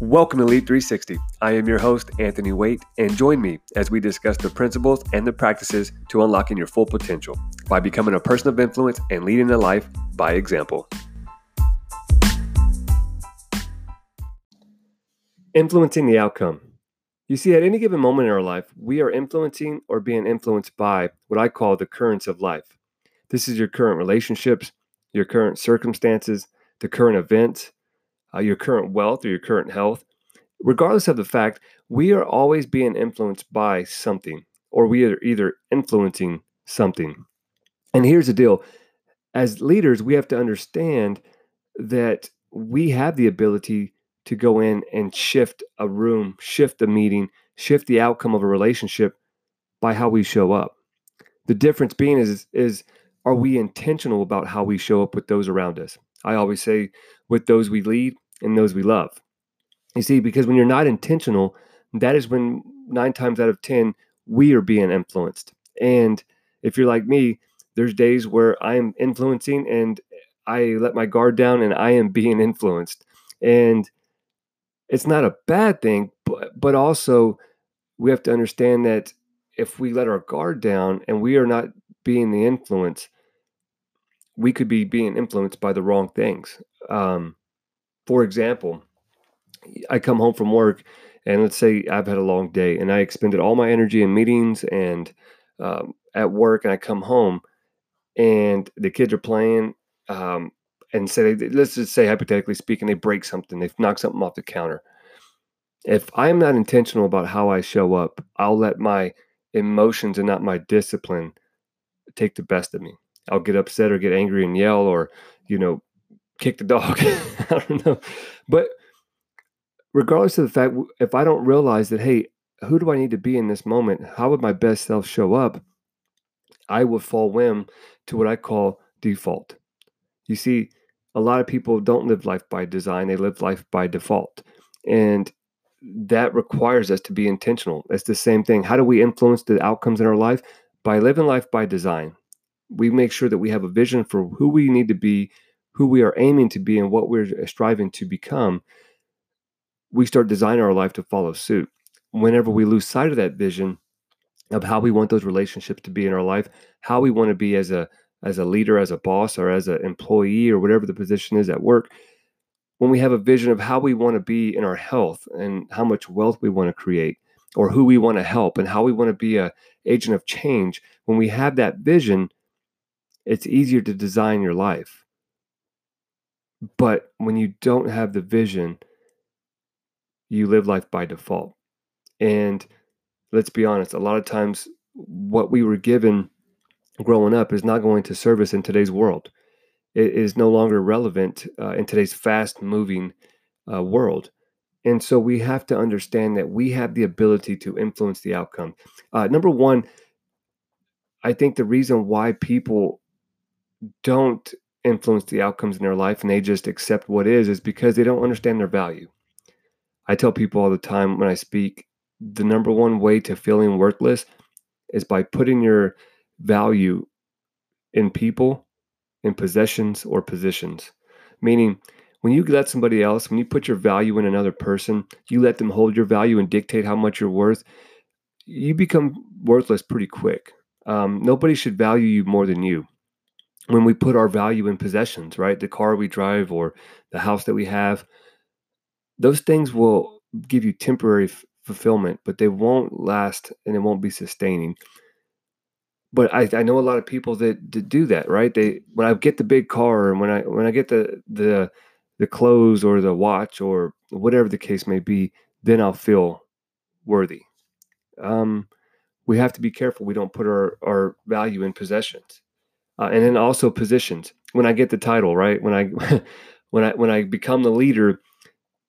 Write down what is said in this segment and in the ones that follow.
Welcome to Lead 360. I am your host, Anthony Waite, and join me as we discuss the principles and the practices to unlocking your full potential by becoming a person of influence and leading a life by example. Influencing the outcome. You see, at any given moment in our life, we are influencing or being influenced by what I call the currents of life. This is your current relationships, your current circumstances, the current events, uh, your current wealth or your current health, regardless of the fact, we are always being influenced by something, or we are either influencing something. And here's the deal as leaders, we have to understand that we have the ability to go in and shift a room, shift a meeting, shift the outcome of a relationship by how we show up. The difference being is is are we intentional about how we show up with those around us? I always say with those we lead and those we love. You see, because when you're not intentional, that is when nine times out of 10, we are being influenced. And if you're like me, there's days where I am influencing and I let my guard down and I am being influenced. And it's not a bad thing, but, but also we have to understand that if we let our guard down and we are not being the influence, we could be being influenced by the wrong things. Um, for example, I come home from work and let's say I've had a long day and I expended all my energy in meetings and um, at work and I come home and the kids are playing um, and say, let's just say hypothetically speaking, they break something, they've knocked something off the counter. If I'm not intentional about how I show up, I'll let my emotions and not my discipline take the best of me. I'll get upset or get angry and yell or, you know, kick the dog. I don't know. But regardless of the fact, if I don't realize that, hey, who do I need to be in this moment? How would my best self show up? I would fall whim to what I call default. You see, a lot of people don't live life by design, they live life by default. And that requires us to be intentional. It's the same thing. How do we influence the outcomes in our life? By living life by design. We make sure that we have a vision for who we need to be who we are aiming to be and what we're striving to become, we start designing our life to follow suit. Whenever we lose sight of that vision of how we want those relationships to be in our life, how we want to be as a as a leader, as a boss, or as an employee, or whatever the position is at work, when we have a vision of how we want to be in our health and how much wealth we want to create, or who we want to help and how we want to be a agent of change, when we have that vision, it's easier to design your life. But when you don't have the vision, you live life by default. And let's be honest, a lot of times what we were given growing up is not going to serve us in today's world. It is no longer relevant uh, in today's fast moving uh, world. And so we have to understand that we have the ability to influence the outcome. Uh, number one, I think the reason why people don't influence the outcomes in their life and they just accept what is is because they don't understand their value. I tell people all the time when I speak the number one way to feeling worthless is by putting your value in people, in possessions, or positions. Meaning, when you let somebody else, when you put your value in another person, you let them hold your value and dictate how much you're worth, you become worthless pretty quick. Um, nobody should value you more than you when we put our value in possessions, right? The car we drive or the house that we have, those things will give you temporary f- fulfillment, but they won't last and it won't be sustaining. But I, I know a lot of people that, that do that, right? They when I get the big car and when I when I get the the the clothes or the watch or whatever the case may be, then I'll feel worthy. Um, we have to be careful we don't put our, our value in possessions uh, and then also positions. When I get the title, right? When I when I when I become the leader,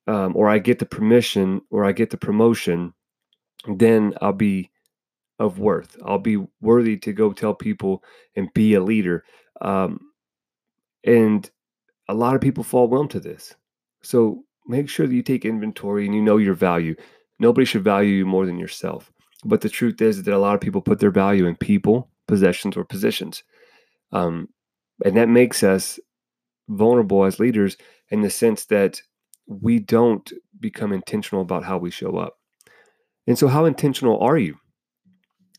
um, or I get the permission, or I get the promotion, then I'll be of worth. I'll be worthy to go tell people and be a leader. Um, and a lot of people fall well to this. So make sure that you take inventory and you know your value. Nobody should value you more than yourself. But the truth is that a lot of people put their value in people, possessions, or positions. Um, and that makes us vulnerable as leaders in the sense that we don't become intentional about how we show up. And so, how intentional are you?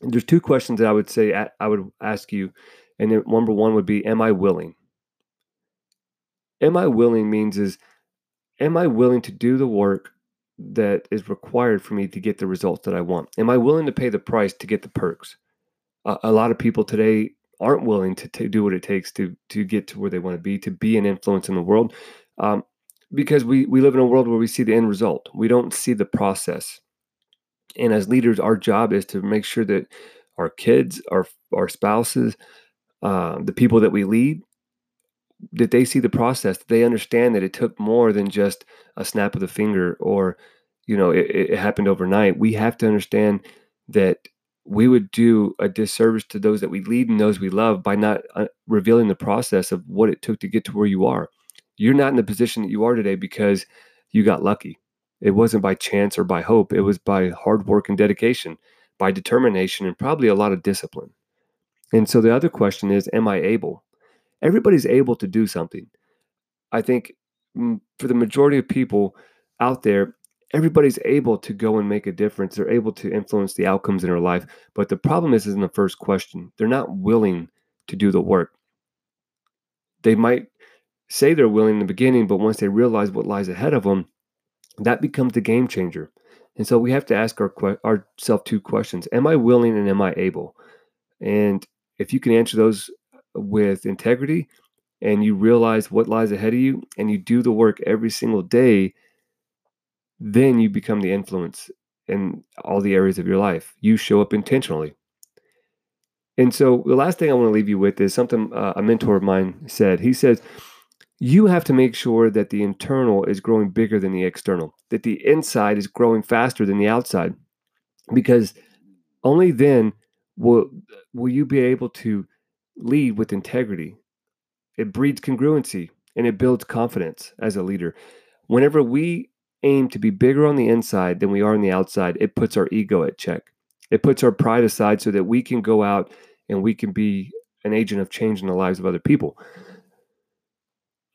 And there's two questions that I would say I would ask you, and number one would be, "Am I willing?" Am I willing means is, am I willing to do the work that is required for me to get the results that I want? Am I willing to pay the price to get the perks? Uh, a lot of people today aren't willing to t- do what it takes to to get to where they want to be, to be an influence in the world, um, because we we live in a world where we see the end result. We don't see the process. And as leaders, our job is to make sure that our kids, our our spouses, uh, the people that we lead, that they see the process. That they understand that it took more than just a snap of the finger, or you know, it, it happened overnight. We have to understand that we would do a disservice to those that we lead and those we love by not uh, revealing the process of what it took to get to where you are. You're not in the position that you are today because you got lucky. It wasn't by chance or by hope, it was by hard work and dedication, by determination, and probably a lot of discipline. And so the other question is Am I able? Everybody's able to do something. I think mm, for the majority of people out there, everybody's able to go and make a difference. They're able to influence the outcomes in their life. But the problem is, is in the first question, they're not willing to do the work. They might say they're willing in the beginning, but once they realize what lies ahead of them, that becomes the game changer. And so we have to ask our ourselves two questions: Am I willing and am I able? And if you can answer those with integrity, and you realize what lies ahead of you, and you do the work every single day, then you become the influence in all the areas of your life. You show up intentionally. And so the last thing I want to leave you with is something uh, a mentor of mine said. He says, you have to make sure that the internal is growing bigger than the external, that the inside is growing faster than the outside, because only then will will you be able to lead with integrity. It breeds congruency and it builds confidence as a leader. Whenever we aim to be bigger on the inside than we are on the outside, it puts our ego at check. It puts our pride aside so that we can go out and we can be an agent of change in the lives of other people.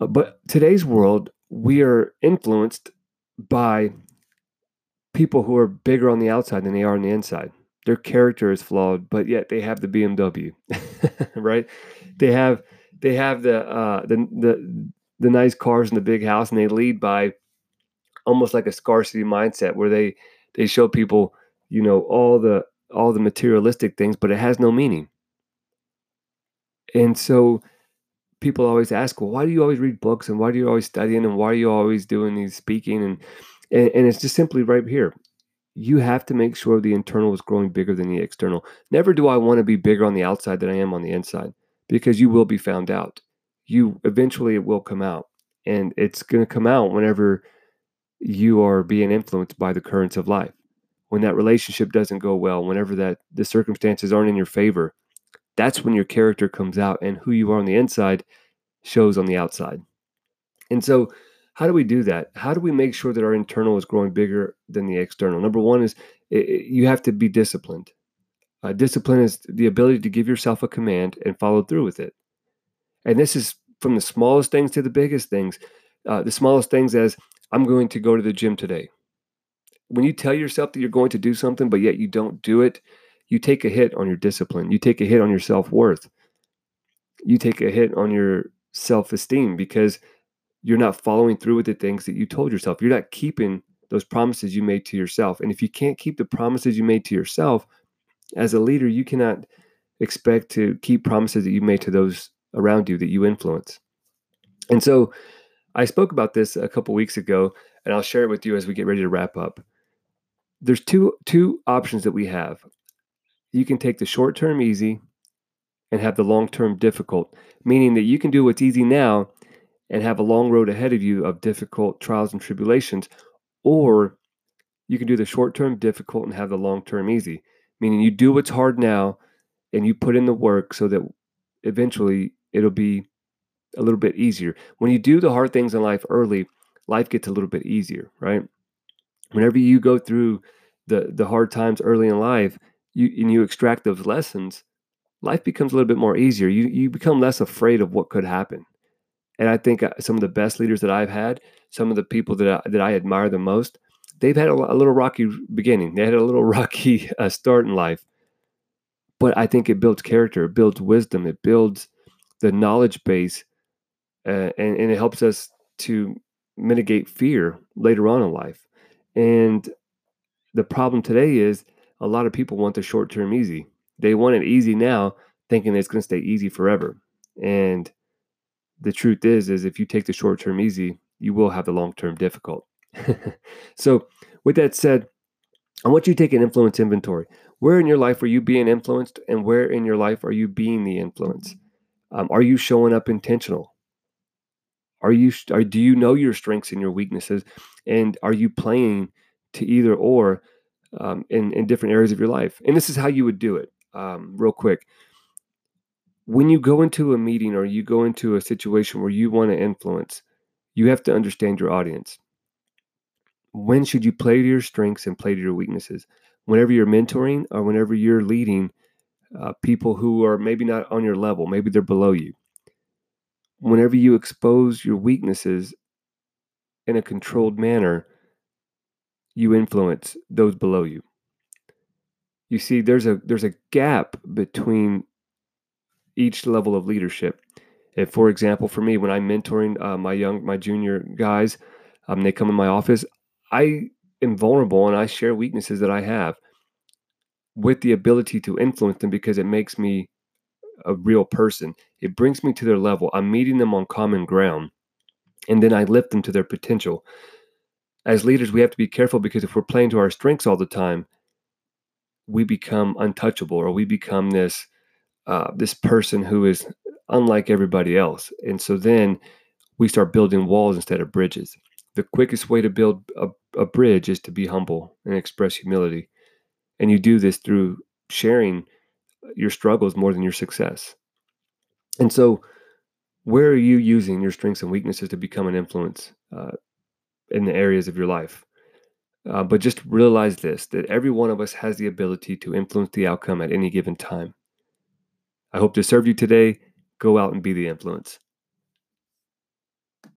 Uh, but today's world, we are influenced by people who are bigger on the outside than they are on the inside. Their character is flawed, but yet they have the BMW, right? They have they have the uh, the the the nice cars and the big house, and they lead by almost like a scarcity mindset where they they show people you know all the all the materialistic things but it has no meaning. And so people always ask well why do you always read books and why do you always studying and why are you always doing these speaking? And and, and it's just simply right here. You have to make sure the internal is growing bigger than the external. Never do i want to be bigger on the outside than i am on the inside because you will be found out. You eventually it will come out and it's going to come out whenever you are being influenced by the currents of life. When that relationship doesn't go well, whenever that the circumstances aren't in your favor, that's when your character comes out and who you are on the inside shows on the outside. And so, how do we do that? How do we make sure that our internal is growing bigger than the external? Number one is it, you have to be disciplined. Uh, discipline is the ability to give yourself a command and follow through with it. And this is from the smallest things to the biggest things. Uh, the smallest things as I'm going to go to the gym today. When you tell yourself that you're going to do something, but yet you don't do it, you take a hit on your discipline. You take a hit on your self worth. You take a hit on your self esteem because you're not following through with the things that you told yourself. You're not keeping those promises you made to yourself. And if you can't keep the promises you made to yourself, as a leader, you cannot expect to keep promises that you made to those around you that you influence. And so I spoke about this a couple weeks ago, and I'll share it with you as we get ready to wrap up. There's two two options that we have. You can take the short term easy and have the long term difficult, meaning that you can do what's easy now and have a long road ahead of you of difficult trials and tribulations, or you can do the short term difficult and have the long term easy, meaning you do what's hard now and you put in the work so that eventually it'll be a little bit easier. When you do the hard things in life early, life gets a little bit easier, right? Whenever you go through the the hard times early in life, you and you extract those lessons, life becomes a little bit more easier. You you become less afraid of what could happen. And I think uh, some of the best leaders that I've had, some of the people that I, that I admire the most, they've had a, a little rocky beginning. They had a little rocky uh, start in life, but I think it builds character, it builds wisdom, it builds the knowledge base, uh, and, and it helps us to mitigate fear later on in life. And the problem today is a lot of people want the short term easy. They want it easy now, thinking it's going to stay easy forever. And the truth is, is if you take the short term easy, you will have the long term difficult. so, with that said, I want you to take an influence inventory. Where in your life are you being influenced, and where in your life are you being the influence? Um, are you showing up intentional? Are you are, do you know your strengths and your weaknesses, and are you playing to either or um, in in different areas of your life? And this is how you would do it. Um, real quick, when you go into a meeting or you go into a situation where you want to influence, you have to understand your audience. When should you play to your strengths and play to your weaknesses? Whenever you're mentoring or whenever you're leading uh, people who are maybe not on your level, maybe they're below you. Whenever you expose your weaknesses in a controlled manner, you influence those below you. You see, there's a there's a gap between each level of leadership. If, for example, for me, when I'm mentoring uh, my young, my junior guys, um, they come in my office, I am vulnerable and I share weaknesses that I have with the ability to influence them because it makes me a real person. It brings me to their level. I'm meeting them on common ground, and then I lift them to their potential. As leaders, we have to be careful because if we're playing to our strengths all the time, we become untouchable or we become this uh, this person who is unlike everybody else. And so then we start building walls instead of bridges. The quickest way to build a, a bridge is to be humble and express humility. And you do this through sharing your struggles more than your success. And so, where are you using your strengths and weaknesses to become an influence uh, in the areas of your life? Uh, but just realize this that every one of us has the ability to influence the outcome at any given time. I hope to serve you today. Go out and be the influence.